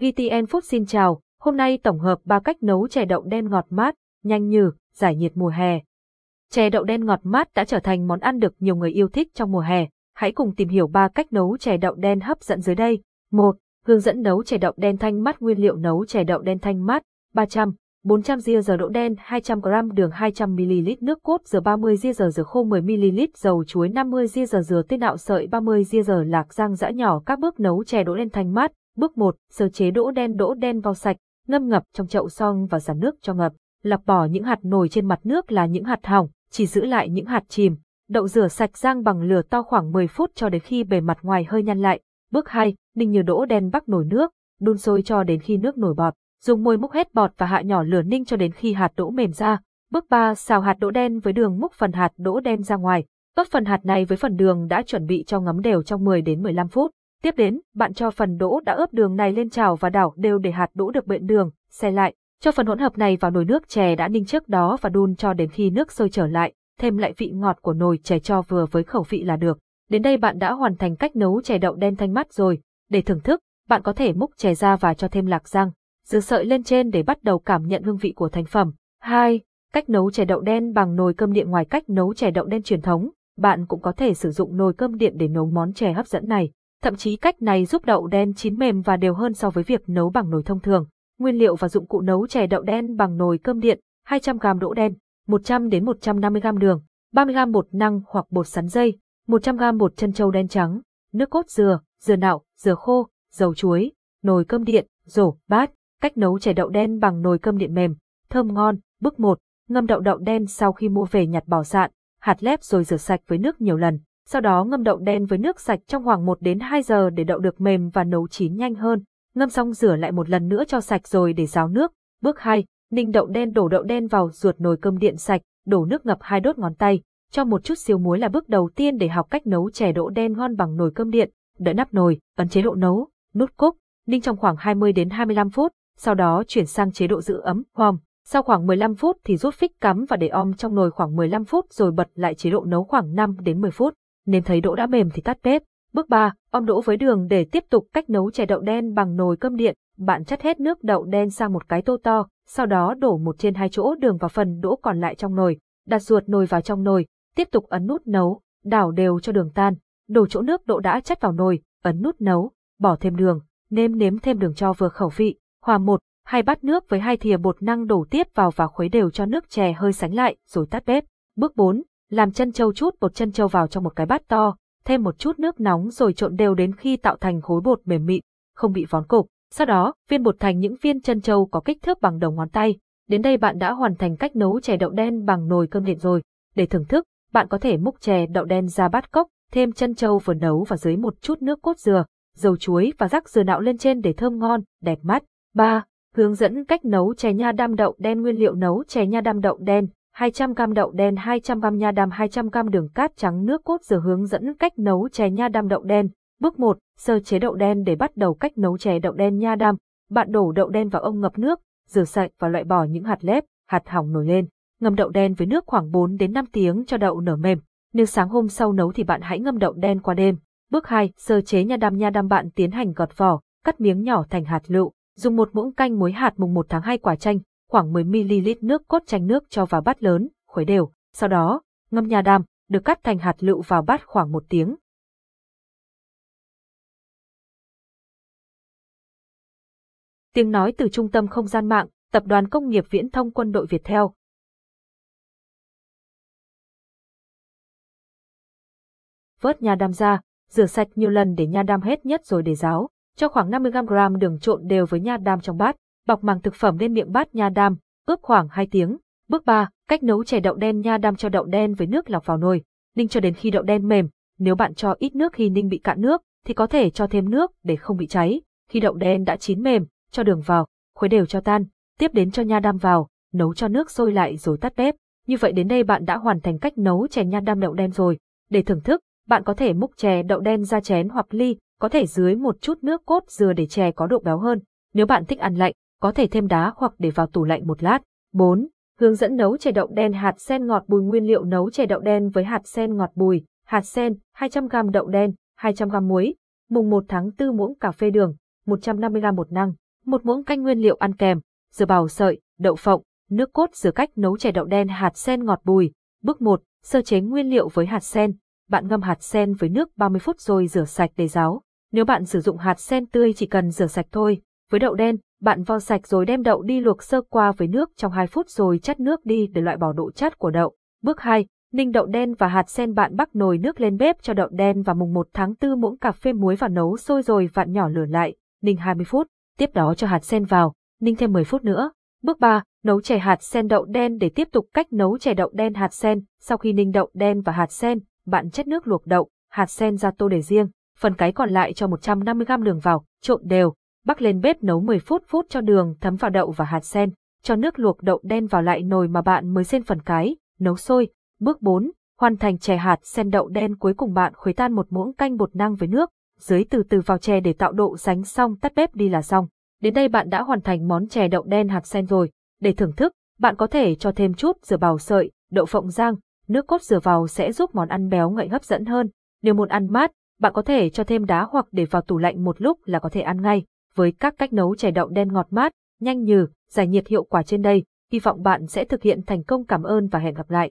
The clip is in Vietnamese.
VTN Food xin chào, hôm nay tổng hợp 3 cách nấu chè đậu đen ngọt mát, nhanh nhừ, giải nhiệt mùa hè. Chè đậu đen ngọt mát đã trở thành món ăn được nhiều người yêu thích trong mùa hè. Hãy cùng tìm hiểu 3 cách nấu chè đậu đen hấp dẫn dưới đây. 1. Hướng dẫn nấu chè đậu đen thanh mát nguyên liệu nấu chè đậu đen thanh mát 300, 400 ria giờ đậu đen 200g đường 200ml nước cốt dừa 30 ria giờ dừa khô 10ml dầu chuối 50 ria giờ dừa tươi nạo sợi 30 ria giờ lạc rang giã nhỏ các bước nấu chè đỗ đen thanh mát Bước 1, sơ chế đỗ đen đỗ đen vào sạch, ngâm ngập trong chậu son và xả nước cho ngập. Lọc bỏ những hạt nổi trên mặt nước là những hạt hỏng, chỉ giữ lại những hạt chìm. Đậu rửa sạch rang bằng lửa to khoảng 10 phút cho đến khi bề mặt ngoài hơi nhăn lại. Bước 2, ninh nhừ đỗ đen bắc nồi nước, đun sôi cho đến khi nước nổi bọt. Dùng môi múc hết bọt và hạ nhỏ lửa ninh cho đến khi hạt đỗ mềm ra. Bước 3, xào hạt đỗ đen với đường múc phần hạt đỗ đen ra ngoài. Tốt phần hạt này với phần đường đã chuẩn bị cho ngấm đều trong 10 đến 15 phút. Tiếp đến, bạn cho phần đỗ đã ướp đường này lên chảo và đảo đều để hạt đỗ được bện đường, xe lại. Cho phần hỗn hợp này vào nồi nước chè đã ninh trước đó và đun cho đến khi nước sôi trở lại, thêm lại vị ngọt của nồi chè cho vừa với khẩu vị là được. Đến đây bạn đã hoàn thành cách nấu chè đậu đen thanh mát rồi. Để thưởng thức, bạn có thể múc chè ra và cho thêm lạc rang, dưa sợi lên trên để bắt đầu cảm nhận hương vị của thành phẩm. 2. Cách nấu chè đậu đen bằng nồi cơm điện ngoài cách nấu chè đậu đen truyền thống, bạn cũng có thể sử dụng nồi cơm điện để nấu món chè hấp dẫn này. Thậm chí cách này giúp đậu đen chín mềm và đều hơn so với việc nấu bằng nồi thông thường. Nguyên liệu và dụng cụ nấu chè đậu đen bằng nồi cơm điện, 200g đỗ đen, 100 đến 150g đường, 30g bột năng hoặc bột sắn dây, 100g bột chân trâu đen trắng, nước cốt dừa, dừa nạo, dừa khô, dầu chuối, nồi cơm điện, rổ, bát. Cách nấu chè đậu đen bằng nồi cơm điện mềm, thơm ngon. Bước 1, ngâm đậu đậu đen sau khi mua về nhặt bỏ sạn, hạt lép rồi rửa sạch với nước nhiều lần sau đó ngâm đậu đen với nước sạch trong khoảng 1 đến 2 giờ để đậu được mềm và nấu chín nhanh hơn. Ngâm xong rửa lại một lần nữa cho sạch rồi để ráo nước. Bước 2, ninh đậu đen đổ đậu đen vào ruột nồi cơm điện sạch, đổ nước ngập hai đốt ngón tay. Cho một chút xíu muối là bước đầu tiên để học cách nấu chè đỗ đen ngon bằng nồi cơm điện. Đợi nắp nồi, ấn chế độ nấu, nút cúc, ninh trong khoảng 20 đến 25 phút, sau đó chuyển sang chế độ giữ ấm, hòm. Sau khoảng 15 phút thì rút phích cắm và để om trong nồi khoảng 15 phút rồi bật lại chế độ nấu khoảng 5 đến 10 phút nên thấy đỗ đã mềm thì tắt bếp. Bước 3, om đỗ với đường để tiếp tục cách nấu chè đậu đen bằng nồi cơm điện. Bạn chất hết nước đậu đen sang một cái tô to, sau đó đổ một trên hai chỗ đường vào phần đỗ còn lại trong nồi, đặt ruột nồi vào trong nồi, tiếp tục ấn nút nấu, đảo đều cho đường tan, đổ chỗ nước đỗ đã chắt vào nồi, ấn nút nấu, bỏ thêm đường, nêm nếm thêm đường cho vừa khẩu vị, hòa một, hai bát nước với hai thìa bột năng đổ tiếp vào và khuấy đều cho nước chè hơi sánh lại, rồi tắt bếp. Bước 4, làm chân châu chút bột chân châu vào trong một cái bát to, thêm một chút nước nóng rồi trộn đều đến khi tạo thành khối bột mềm mịn, không bị vón cục. Sau đó, viên bột thành những viên chân châu có kích thước bằng đầu ngón tay. Đến đây bạn đã hoàn thành cách nấu chè đậu đen bằng nồi cơm điện rồi. Để thưởng thức, bạn có thể múc chè đậu đen ra bát cốc, thêm chân châu vừa nấu và dưới một chút nước cốt dừa, dầu chuối và rắc dừa nạo lên trên để thơm ngon, đẹp mắt. 3. Hướng dẫn cách nấu chè nha đam đậu đen nguyên liệu nấu chè nha đam đậu đen. 200g đậu đen 200g nha đam 200g đường cát trắng nước cốt dừa hướng dẫn cách nấu chè nha đam đậu đen. Bước 1, sơ chế đậu đen để bắt đầu cách nấu chè đậu đen nha đam. Bạn đổ đậu đen vào ông ngập nước, rửa sạch và loại bỏ những hạt lép, hạt hỏng nổi lên. Ngâm đậu đen với nước khoảng 4 đến 5 tiếng cho đậu nở mềm. Nếu sáng hôm sau nấu thì bạn hãy ngâm đậu đen qua đêm. Bước 2, sơ chế nha đam nha đam bạn tiến hành gọt vỏ, cắt miếng nhỏ thành hạt lựu, dùng một muỗng canh muối hạt mùng 1 tháng 2 quả chanh, khoảng 10ml nước cốt chanh nước cho vào bát lớn, khuấy đều, sau đó, ngâm nha đam, được cắt thành hạt lựu vào bát khoảng một tiếng. Tiếng nói từ Trung tâm Không gian mạng, Tập đoàn Công nghiệp Viễn thông Quân đội Việt Theo. Vớt nha đam ra, rửa sạch nhiều lần để nha đam hết nhất rồi để ráo, cho khoảng 50g đường trộn đều với nha đam trong bát, bọc màng thực phẩm lên miệng bát nha đam, ướp khoảng 2 tiếng. Bước 3, cách nấu chè đậu đen nha đam cho đậu đen với nước lọc vào nồi, ninh cho đến khi đậu đen mềm. Nếu bạn cho ít nước khi ninh bị cạn nước, thì có thể cho thêm nước để không bị cháy. Khi đậu đen đã chín mềm, cho đường vào, khuấy đều cho tan, tiếp đến cho nha đam vào, nấu cho nước sôi lại rồi tắt bếp. Như vậy đến đây bạn đã hoàn thành cách nấu chè nha đam đậu đen rồi. Để thưởng thức, bạn có thể múc chè đậu đen ra chén hoặc ly, có thể dưới một chút nước cốt dừa để chè có độ béo hơn. Nếu bạn thích ăn lạnh, có thể thêm đá hoặc để vào tủ lạnh một lát. 4. Hướng dẫn nấu chè đậu đen hạt sen ngọt bùi nguyên liệu nấu chè đậu đen với hạt sen ngọt bùi, hạt sen, 200g đậu đen, 200g muối, mùng 1 tháng 4 muỗng cà phê đường, 150g bột năng, Một muỗng canh nguyên liệu ăn kèm, dưa bào sợi, đậu phộng, nước cốt dừa cách nấu chè đậu đen hạt sen ngọt bùi. Bước 1, sơ chế nguyên liệu với hạt sen. Bạn ngâm hạt sen với nước 30 phút rồi rửa sạch để ráo. Nếu bạn sử dụng hạt sen tươi chỉ cần rửa sạch thôi. Với đậu đen, bạn vo sạch rồi đem đậu đi luộc sơ qua với nước trong 2 phút rồi chắt nước đi để loại bỏ độ chát của đậu. Bước 2, ninh đậu đen và hạt sen bạn bắc nồi nước lên bếp cho đậu đen vào mùng 1 tháng 4 muỗng cà phê muối vào nấu sôi rồi vặn nhỏ lửa lại, ninh 20 phút, tiếp đó cho hạt sen vào, ninh thêm 10 phút nữa. Bước 3, nấu chè hạt sen đậu đen để tiếp tục cách nấu chè đậu đen hạt sen, sau khi ninh đậu đen và hạt sen, bạn chất nước luộc đậu, hạt sen ra tô để riêng, phần cái còn lại cho 150g đường vào, trộn đều, bắc lên bếp nấu 10 phút phút cho đường thấm vào đậu và hạt sen, cho nước luộc đậu đen vào lại nồi mà bạn mới xên phần cái, nấu sôi. Bước 4, hoàn thành chè hạt sen đậu đen cuối cùng bạn khuấy tan một muỗng canh bột năng với nước, dưới từ từ vào chè để tạo độ sánh xong tắt bếp đi là xong. Đến đây bạn đã hoàn thành món chè đậu đen hạt sen rồi. Để thưởng thức, bạn có thể cho thêm chút dừa bào sợi, đậu phộng rang, nước cốt dừa vào sẽ giúp món ăn béo ngậy hấp dẫn hơn. Nếu muốn ăn mát, bạn có thể cho thêm đá hoặc để vào tủ lạnh một lúc là có thể ăn ngay. Với các cách nấu chè đậu đen ngọt mát, nhanh nhừ, giải nhiệt hiệu quả trên đây, hy vọng bạn sẽ thực hiện thành công cảm ơn và hẹn gặp lại.